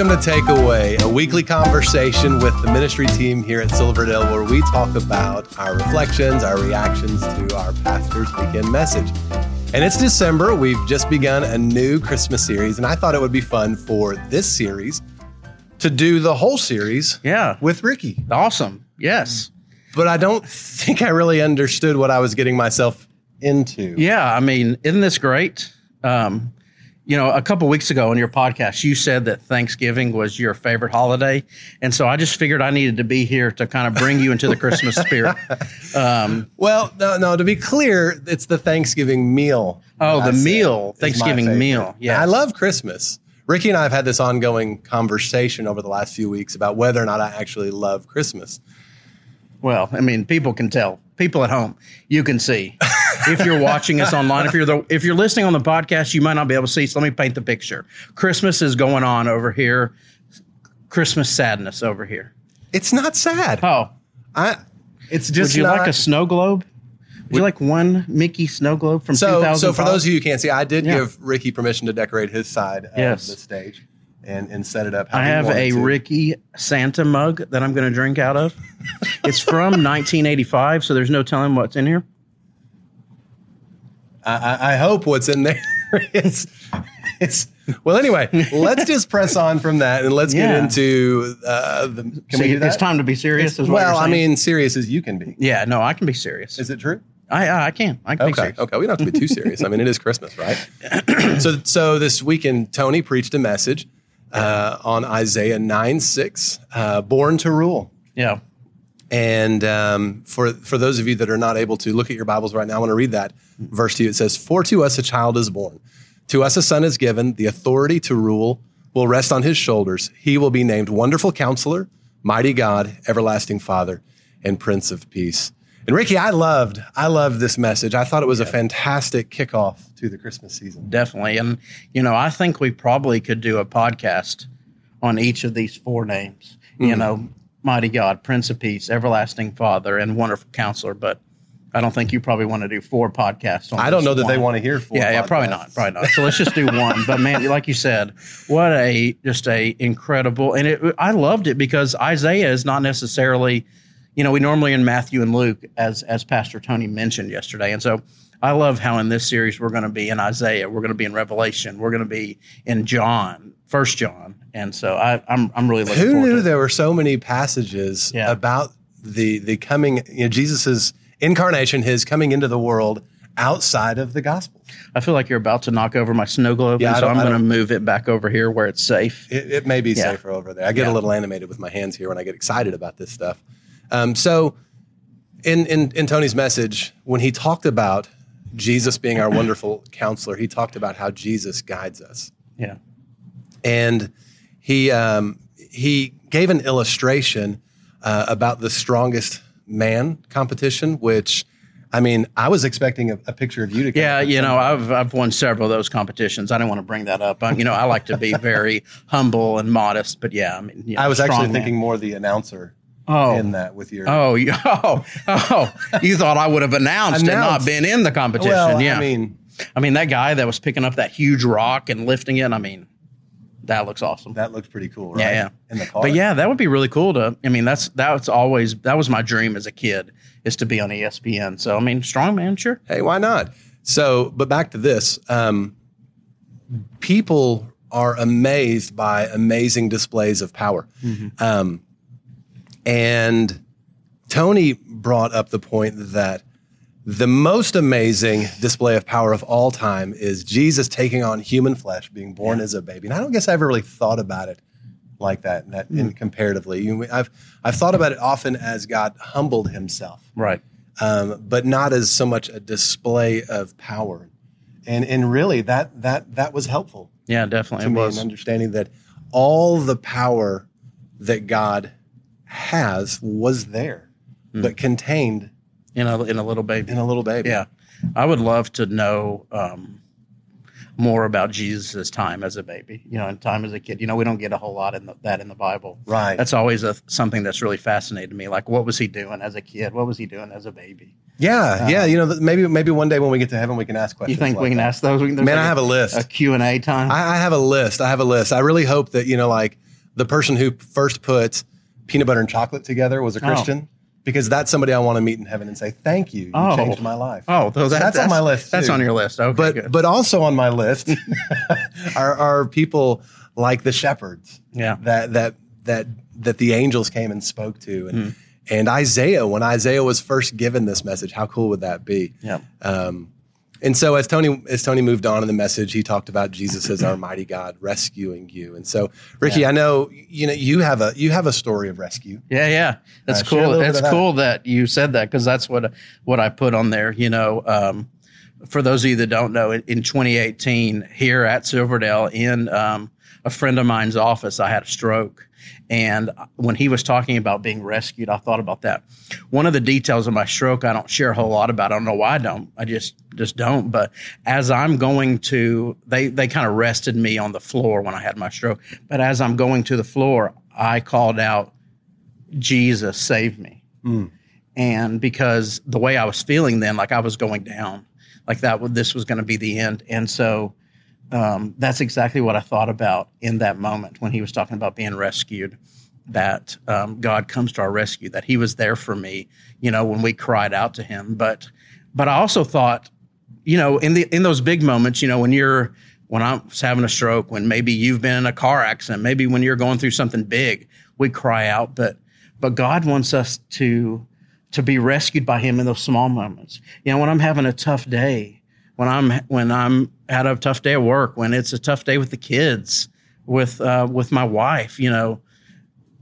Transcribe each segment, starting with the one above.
Welcome to Takeaway, a weekly conversation with the ministry team here at Silverdale where we talk about our reflections, our reactions to our pastor's weekend message. And it's December. We've just begun a new Christmas series, and I thought it would be fun for this series to do the whole series Yeah. with Ricky. Awesome. Yes. But I don't think I really understood what I was getting myself into. Yeah. I mean, isn't this great? Um, you know, a couple weeks ago on your podcast, you said that Thanksgiving was your favorite holiday, and so I just figured I needed to be here to kind of bring you into the Christmas spirit. Um, Well, no, no. To be clear, it's the Thanksgiving meal. Oh, the I meal. Thanksgiving meal. Yes. I love Christmas. Ricky and I have had this ongoing conversation over the last few weeks about whether or not I actually love Christmas. well, I mean, people can tell. People at home, you can see. if you're watching us online, if you're the, if you're listening on the podcast, you might not be able to see. So let me paint the picture. Christmas is going on over here. Christmas sadness over here. It's not sad. Oh, I. It's just Would you not, like a snow globe? Would you like one Mickey snow globe from so. 2005? So for those of you who can't see, I did Yeah. give Ricky permission to decorate his side of Yes. the stage and and set it up. How I have a to. Ricky Santa mug that I'm going to drink out of. it's from 1985, so there's no telling what's in here. I, I- hope what's in there is it's well. Anyway, let's just press on from that and let's get into uh, the. Can So we do that? it's time to be serious. is what well, I mean, serious as you can be. yeah, no, I can be serious. Is it true? I I I can. I can be Okay. serious. Okay. We don't have to be too serious. I mean, it is Christmas, right? so, so this weekend, Tony preached a message uh, on Isaiah 9 6, uh, born to rule. Yeah. And um, for, for those of you that are not able to look at your Bibles right now, I want to read that verse to you. It says, For to us a child is born, to us a son is given, the authority to rule will rest on his shoulders. He will be named Wonderful Counselor, Mighty God, Everlasting Father, and Prince of Peace. And Ricky, I loved, I loved this message. I thought it was a fantastic kickoff to the Christmas season. Definitely. And, you know, I think we probably could do a podcast on each of these four names. Mm-hmm. You know, Mighty God, Prince of Peace, Everlasting Father, and Wonderful Counselor. But I don't think you probably want to do four podcasts on I don't know that they want to hear four. Yeah, yeah, probably not, probably not. So let's just do one. But man, like you said, what a just a incredible, and it, I loved it because Isaiah is not necessarily, you know, we normally in Matthew and Luke, as as Pastor Tony mentioned yesterday, and so I love how in this series we're going to be in Isaiah, we're going to be in Revelation, we're going to be in John, First John, and so I, I'm I'm really looking Who forward knew to it. Who knew there were so many passages Yeah. about the the coming, you know, Jesus's incarnation, his coming into the world outside of the gospel? I feel like you're about to knock over my snow globe, Yeah, so I'm going to move it back over here where it's safe. It, it may be Yeah. safer over there. I get Yeah. a little animated with my hands here when I get excited about this stuff. Um, so, in, in in Tony's message, when he talked about Jesus being our wonderful counselor, he talked about how Jesus guides us. Yeah, and he um, he gave an illustration uh, about the strongest man competition, which I mean, I was expecting a, a picture of you to. come Yeah, you know. I've I've won several of those competitions. I didn't want to bring that up. Um, you know, I like to be very humble and modest, but yeah, I mean, you know, I was actually man. thinking more the announcer oh, in that with your. oh, you, oh, oh, you thought I would have announced, and not been in the competition? well, yeah, I mean, I mean that guy that was picking up that huge rock and lifting it. I mean, that looks awesome. that looks pretty cool, right? Yeah, yeah. In the car, But yeah, that would be really cool to. I mean, that's that's always that was my dream as a kid is to be on ESPN. So I mean, strongman, sure. Hey, why not? So, but back to this. Um, people are amazed by amazing displays of power. Um, and Tony brought up the point that the most amazing display of power of all time is Jesus taking on human flesh, being born as a baby. And I don't guess I ever really thought about it like that. That in comparatively, you, I've I've thought about it often as God humbled Himself, Right. um, but not as so much a display of power. And and really, that that that was helpful Yeah, definitely. to It me was. in understanding that all the power that God has was there, Hmm. but contained in a in a little baby. in a little baby. Yeah, I would love to know um, more about Jesus' time as a baby. You know, and time as a kid. You know, we don't get a whole lot in the, that in the Bible. Right. That's always a, something that's really fascinated me. Like, what was he doing as a kid? What was he doing as a baby? Yeah, yeah. You know, maybe maybe one day when we get to heaven, we can ask questions. You think like we can that. ask those? We can- Man, like I have a list. a Q and A time. I, I have a list. I have a list. I really hope that you know, like the person who first put peanut butter and chocolate together was a Christian, because that's somebody I want to meet in heaven and say, "Thank you, you Oh. changed my life." oh, that, that's on my list, That's on your list. Okay, but good. but also on my list are, are people like the shepherds yeah, that that that that the angels came and spoke to, and Hmm. and Isaiah when Isaiah was first given this message, how cool would that be? yeah, Um, and so as Tony as Tony moved on in the message, he talked about Jesus as our mighty God rescuing you. And so, Ricky, I know you know you have a you have a story of rescue. yeah, yeah. That's Uh, cool. It's of that. cool that you said that because that's what what I put on there. You know, um, for those of you that don't know, in, in 2018 here at Silverdale, in um, a friend of mine's office, I had a stroke. And when he was talking about being rescued, I thought about that. One of the details of my stroke, I don't share a whole lot about. I don't know why I don't. I just just don't. But as I'm going to, they they kind of rested me on the floor when I had my stroke. But as I'm going to the floor, I called out, "Jesus, save me!" Hmm. And because the way I was feeling then, like I was going down, like that, would- this was going to be the end. And so um, that's exactly what I thought about in that moment when he was talking about being rescued. That um, God comes to our rescue, that He was there for me, you know, when we cried out to Him. But, but I also thought, you know, in the in those big moments, you know, when you're when I was having a stroke, when maybe you've been in a car accident, maybe when you're going through something big, we cry out. But but God wants us to to be rescued by Him in those small moments. You know, when I'm having a tough day, when I'm when I'm had a tough day at work, when it's a tough day with the kids, with uh, with my wife, you know,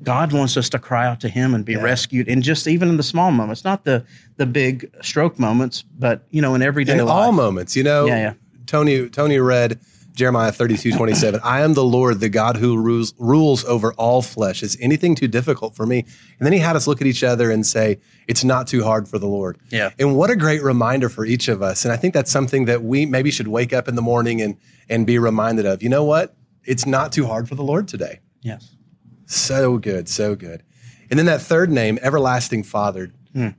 God wants us to cry out to Him and be rescued, and just even in the small moments, not the the big stroke moments, but you know, in everyday In life. all moments, you know. Yeah, yeah. Tony Tony read Jeremiah 32, 27. I am the Lord, the God who rules, rules over all flesh. Is anything too difficult for me? And then he had us look at each other and say, It's not too hard for the Lord. Yeah. And what a great reminder for each of us. And I think that's something that we maybe should wake up in the morning and and be reminded of. You know what? It's not too hard for the Lord today. yes, So good, so good. And then that third name, Everlasting Father,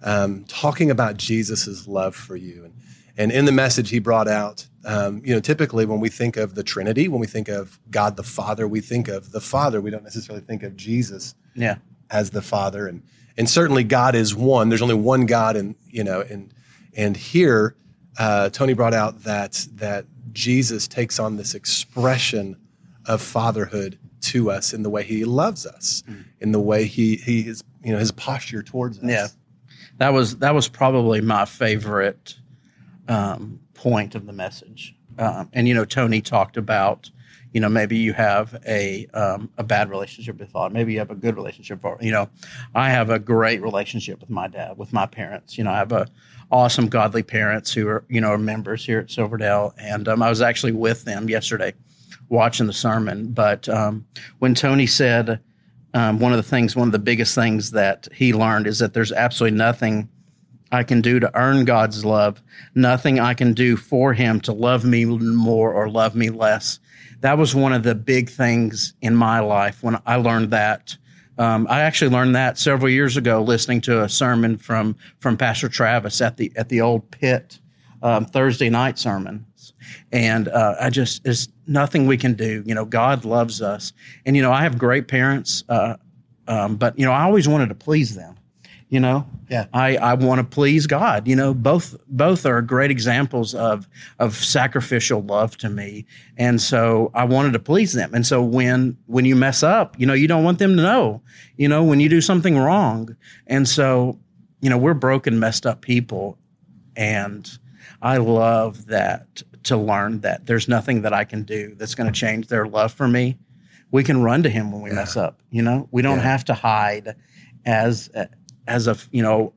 um, talking about Jesus' love for you. And, and in the message, he brought out, um, you know, typically when we think of the Trinity, when we think of God the Father, we think of the Father. We don't necessarily think of Jesus yeah, as the Father. And and certainly God is one. There's only one God, and you know, and and here uh, Tony brought out that that Jesus takes on this expression of fatherhood to us in the way He loves us, in the way He He is you know His posture towards us. Yeah. that was that was probably my favorite um, point of the message. Um, and you know, Tony talked about, you know, maybe you have a um, a bad relationship with God, maybe you have a good relationship. Or you know, I have a great relationship with my dad, with my parents. You know, I have a awesome godly parents who are you know are members here at Silverdale, and um, I was actually with them yesterday watching the sermon. But um, when Tony said um, one of the things, one of the biggest things that he learned is that there's absolutely nothing I can do to earn God's love, nothing I can do for Him to love me more or love me less. That was one of the big things in my life when I learned that. Um, I actually learned that several years ago, listening to a sermon from from Pastor Travis at the at the old pit um, Thursday night sermons, and uh, I just there's nothing we can do. You know, God loves us, and you know I have great parents, uh, um, but you know I always wanted to please them. You know, Yeah. I, I want to please God. You know, both both are great examples of of sacrificial love to me, and so I wanted to please them. And so when when you mess up, you know, you don't want them to know. You know, when you do something wrong, and so you know, we're broken, messed up people, and I love that to learn that there's nothing that I can do that's going to change their love for me, we can run to him when we mess up. You know, we don't Yeah. have to hide as as a you know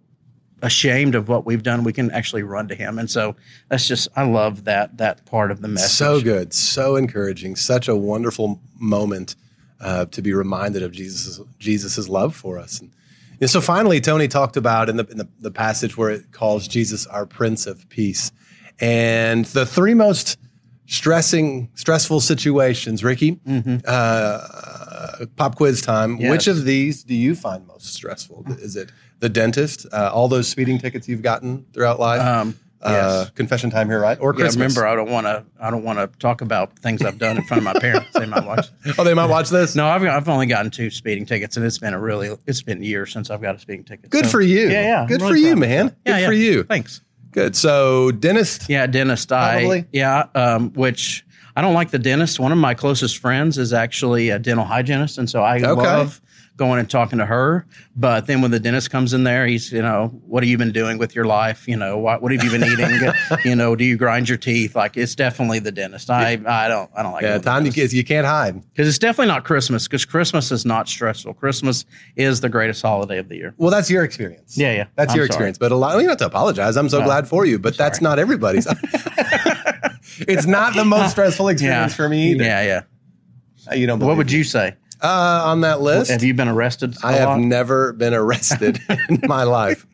ashamed of what we've done. We can actually run to him, and so that's just I love that that part of the message. So good, so encouraging, such a wonderful moment uh, to be reminded of Jesus' Jesus's love for us. And, and so finally, Tony talked about in the in the, the passage where it calls Jesus our Prince of Peace, and the three most stressing, stressful situations. Ricky, uh, pop quiz time. Yes. Which of these do you find most stressful? Is it the dentist? Uh, all those speeding tickets you've gotten throughout life? Um, Uh, yes. confession time here, right? Or Yeah, Christmas? remember, I don't want to. I don't want to talk about things I've done in front of my parents. They might watch. Oh, they might watch this. No, I've, I've only gotten two speeding tickets, and it's been a really. It's been years since I've got a speeding ticket. Good So- for you. Yeah, yeah. Good really for you, man. Good Yeah, for yeah. you. Thanks. Good. So, dentist. Yeah, dentist. I Probably. yeah, um, which I don't like the dentist. One of my closest friends is actually a dental hygienist, and so I Okay. love going and talking to her. But then when the dentist comes in there, he's you know, what have you been doing with your life? You know, what what have you been eating? you know, do you grind your teeth? Like it's definitely the dentist. I I don't I don't like Yeah, time you, you can't hide. because it's definitely not Christmas because Christmas is not stressful. Christmas is the greatest holiday of the year. Well, that's your experience. Yeah, yeah. That's I'm your sorry. experience. But a lot, you don't have to apologize. I'm so No. glad for you, but that's not everybody's. it's not the most stressful experience for me either. Yeah, yeah. Uh, You don't believe What would you say? Uh, on that list? Have you been arrested? I a have lot? never been arrested in my life.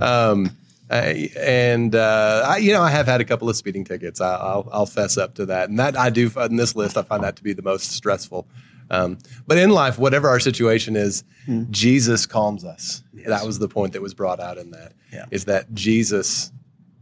Um, I, and uh, I, you know, I have had a couple of speeding tickets. I, I'll, I'll fess up to that. And that I do on this list. I find that to be the most stressful. Um, but in life, whatever our situation is, Jesus calms us. That was the point that was brought out in that. Yeah. Is that Jesus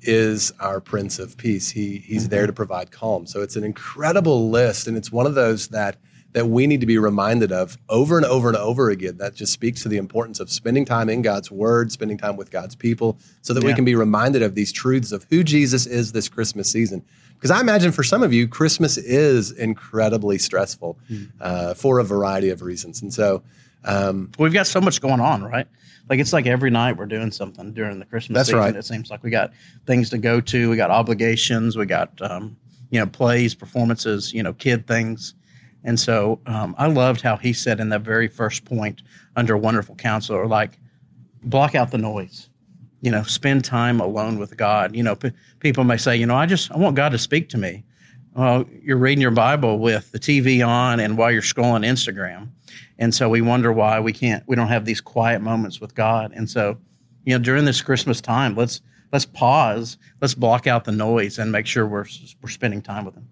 is our Prince of Peace. He he's there to provide calm. So it's an incredible list, and it's one of those that that we need to be reminded of over and over and over again. That just speaks to the importance of spending time in God's Word, spending time with God's people, so that we can be reminded of these truths of who Jesus is this Christmas season. Because I imagine for some of you, Christmas is incredibly stressful uh, for a variety of reasons, and so. Um, We've got so much going on, right? Like it's like every night we're doing something during the Christmas That's season. right. It seems like we got things to go to, we got obligations, we got um, you know plays, performances, you know, kid things. And so um, I loved how he said in that very first point under Wonderful Counselor, like block out the noise. You know, spend time alone with God. You know, p- people may say, you know, I just I want God to speak to me. Well, you're reading your Bible with the TV on and while you're scrolling Instagram. And so we wonder why we can't we don't have these quiet moments with God. And so, you know, during this Christmas time, let's let's pause, let's block out the noise and make sure we're we're spending time with him.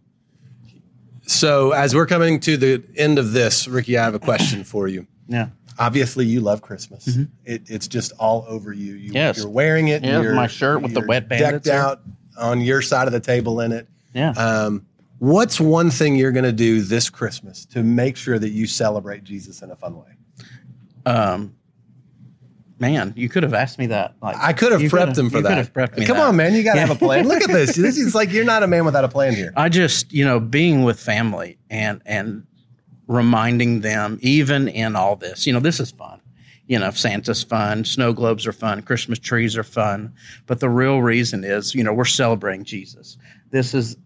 so as we're coming to the end of this, Ricky, I have a question for you. Yeah. obviously you love Christmas. It, it's just all over you. you Mm-hmm. Yes. You're wearing it. Yeah, my shirt with the wet bandits Decked out on your side of the table in it. Yeah. Um, what's one thing you're going to do this Christmas to make sure that you celebrate Jesus in a fun way? Um man, you could have asked me that. Like I could have prepped him for you that. Could have prepped me Come that. on, man. You got to Yeah. have a plan. Look at this. This is like you're not a man without a plan here. I just, you know, being with family and and reminding them, even in all this, you know, this is fun. You know, Santa's fun, snow globes are fun, Christmas trees are fun, but the real reason is, you know, we're celebrating Jesus. This is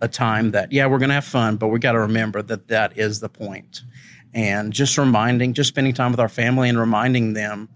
a time that, yeah, we're going to have fun, but we got to remember that that is the. And just reminding, just spending time with our family and reminding them,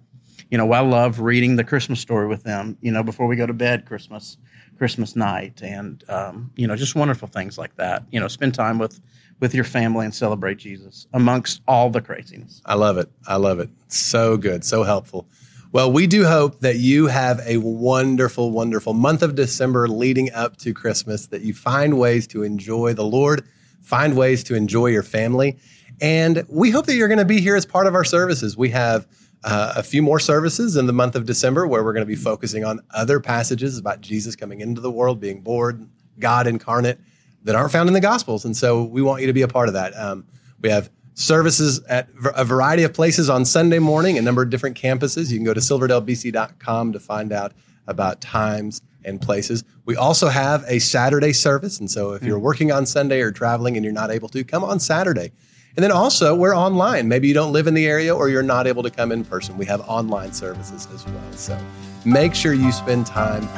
you know, I love reading the Christmas story with them, you know, before we go to bed Christmas, Christmas night. And, um, you know, just wonderful things like that. You know, spend time with, with your family and celebrate Jesus amongst all the craziness. I love it. I love it. So good. So helpful. Well, we do hope that you have a wonderful, wonderful month of December leading up to Christmas, that you find ways to enjoy the Lord, find ways to enjoy your family. And we hope that you're going to be here as part of our services. We have uh, a few more services in the month of December where we're going to be focusing on other passages about Jesus coming into the world, being born, God incarnate, that aren't found in the Gospels. And so we want you to be a part of that. Um, we have services at a variety of places on Sunday morning, a number of different campuses. You can go to silverdalebc.com to find out about times and places. We also have a Saturday service. And so if hmm. you're working on Sunday or traveling and you're not able to, come on Saturday. And then also, we're online. Maybe you don't live in the area or you're not able to come in person. We have online services as well. So make sure you spend time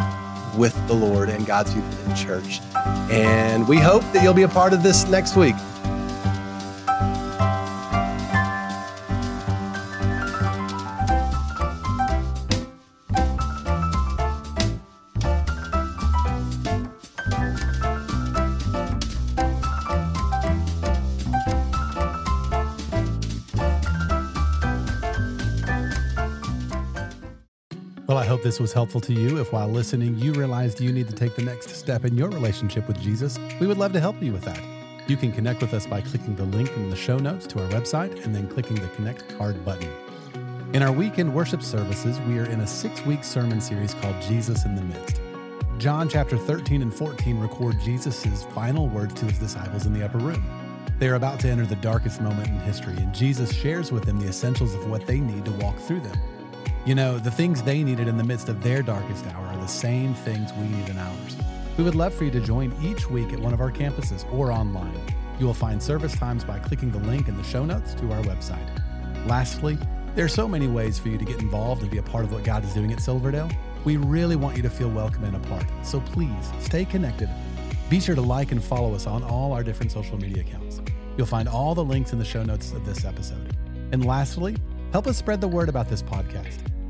with the Lord and God's people in church. And we hope that you'll be a part of this next week. Hope this was helpful to you. If while listening, you realized you need to take the next step in your relationship with Jesus, we would love to help you with that. You can connect with us by clicking the link in the show notes to our website and then clicking the Connect card button. In our weekend worship services, we are in a six week sermon series called Jesus in the Midst. John chapter 13 and 14 record Jesus' final words to his disciples in the upper room. They are about to enter the darkest moment in history, and Jesus shares with them the essentials of what they need to walk through them. You know, the things they needed in the midst of their darkest hour are the same things we need in ours. We would love for you to join each week at one of our campuses or online. You will find service times by clicking the link in the show notes to our website. Lastly, there are so many ways for you to get involved and be a part of what God is doing at Silverdale. We really want you to feel welcome and a part, so please stay connected. Be sure to like and follow us on all our different social media accounts. You'll find all the links in the show notes of this episode. And lastly, help us spread the word about this podcast.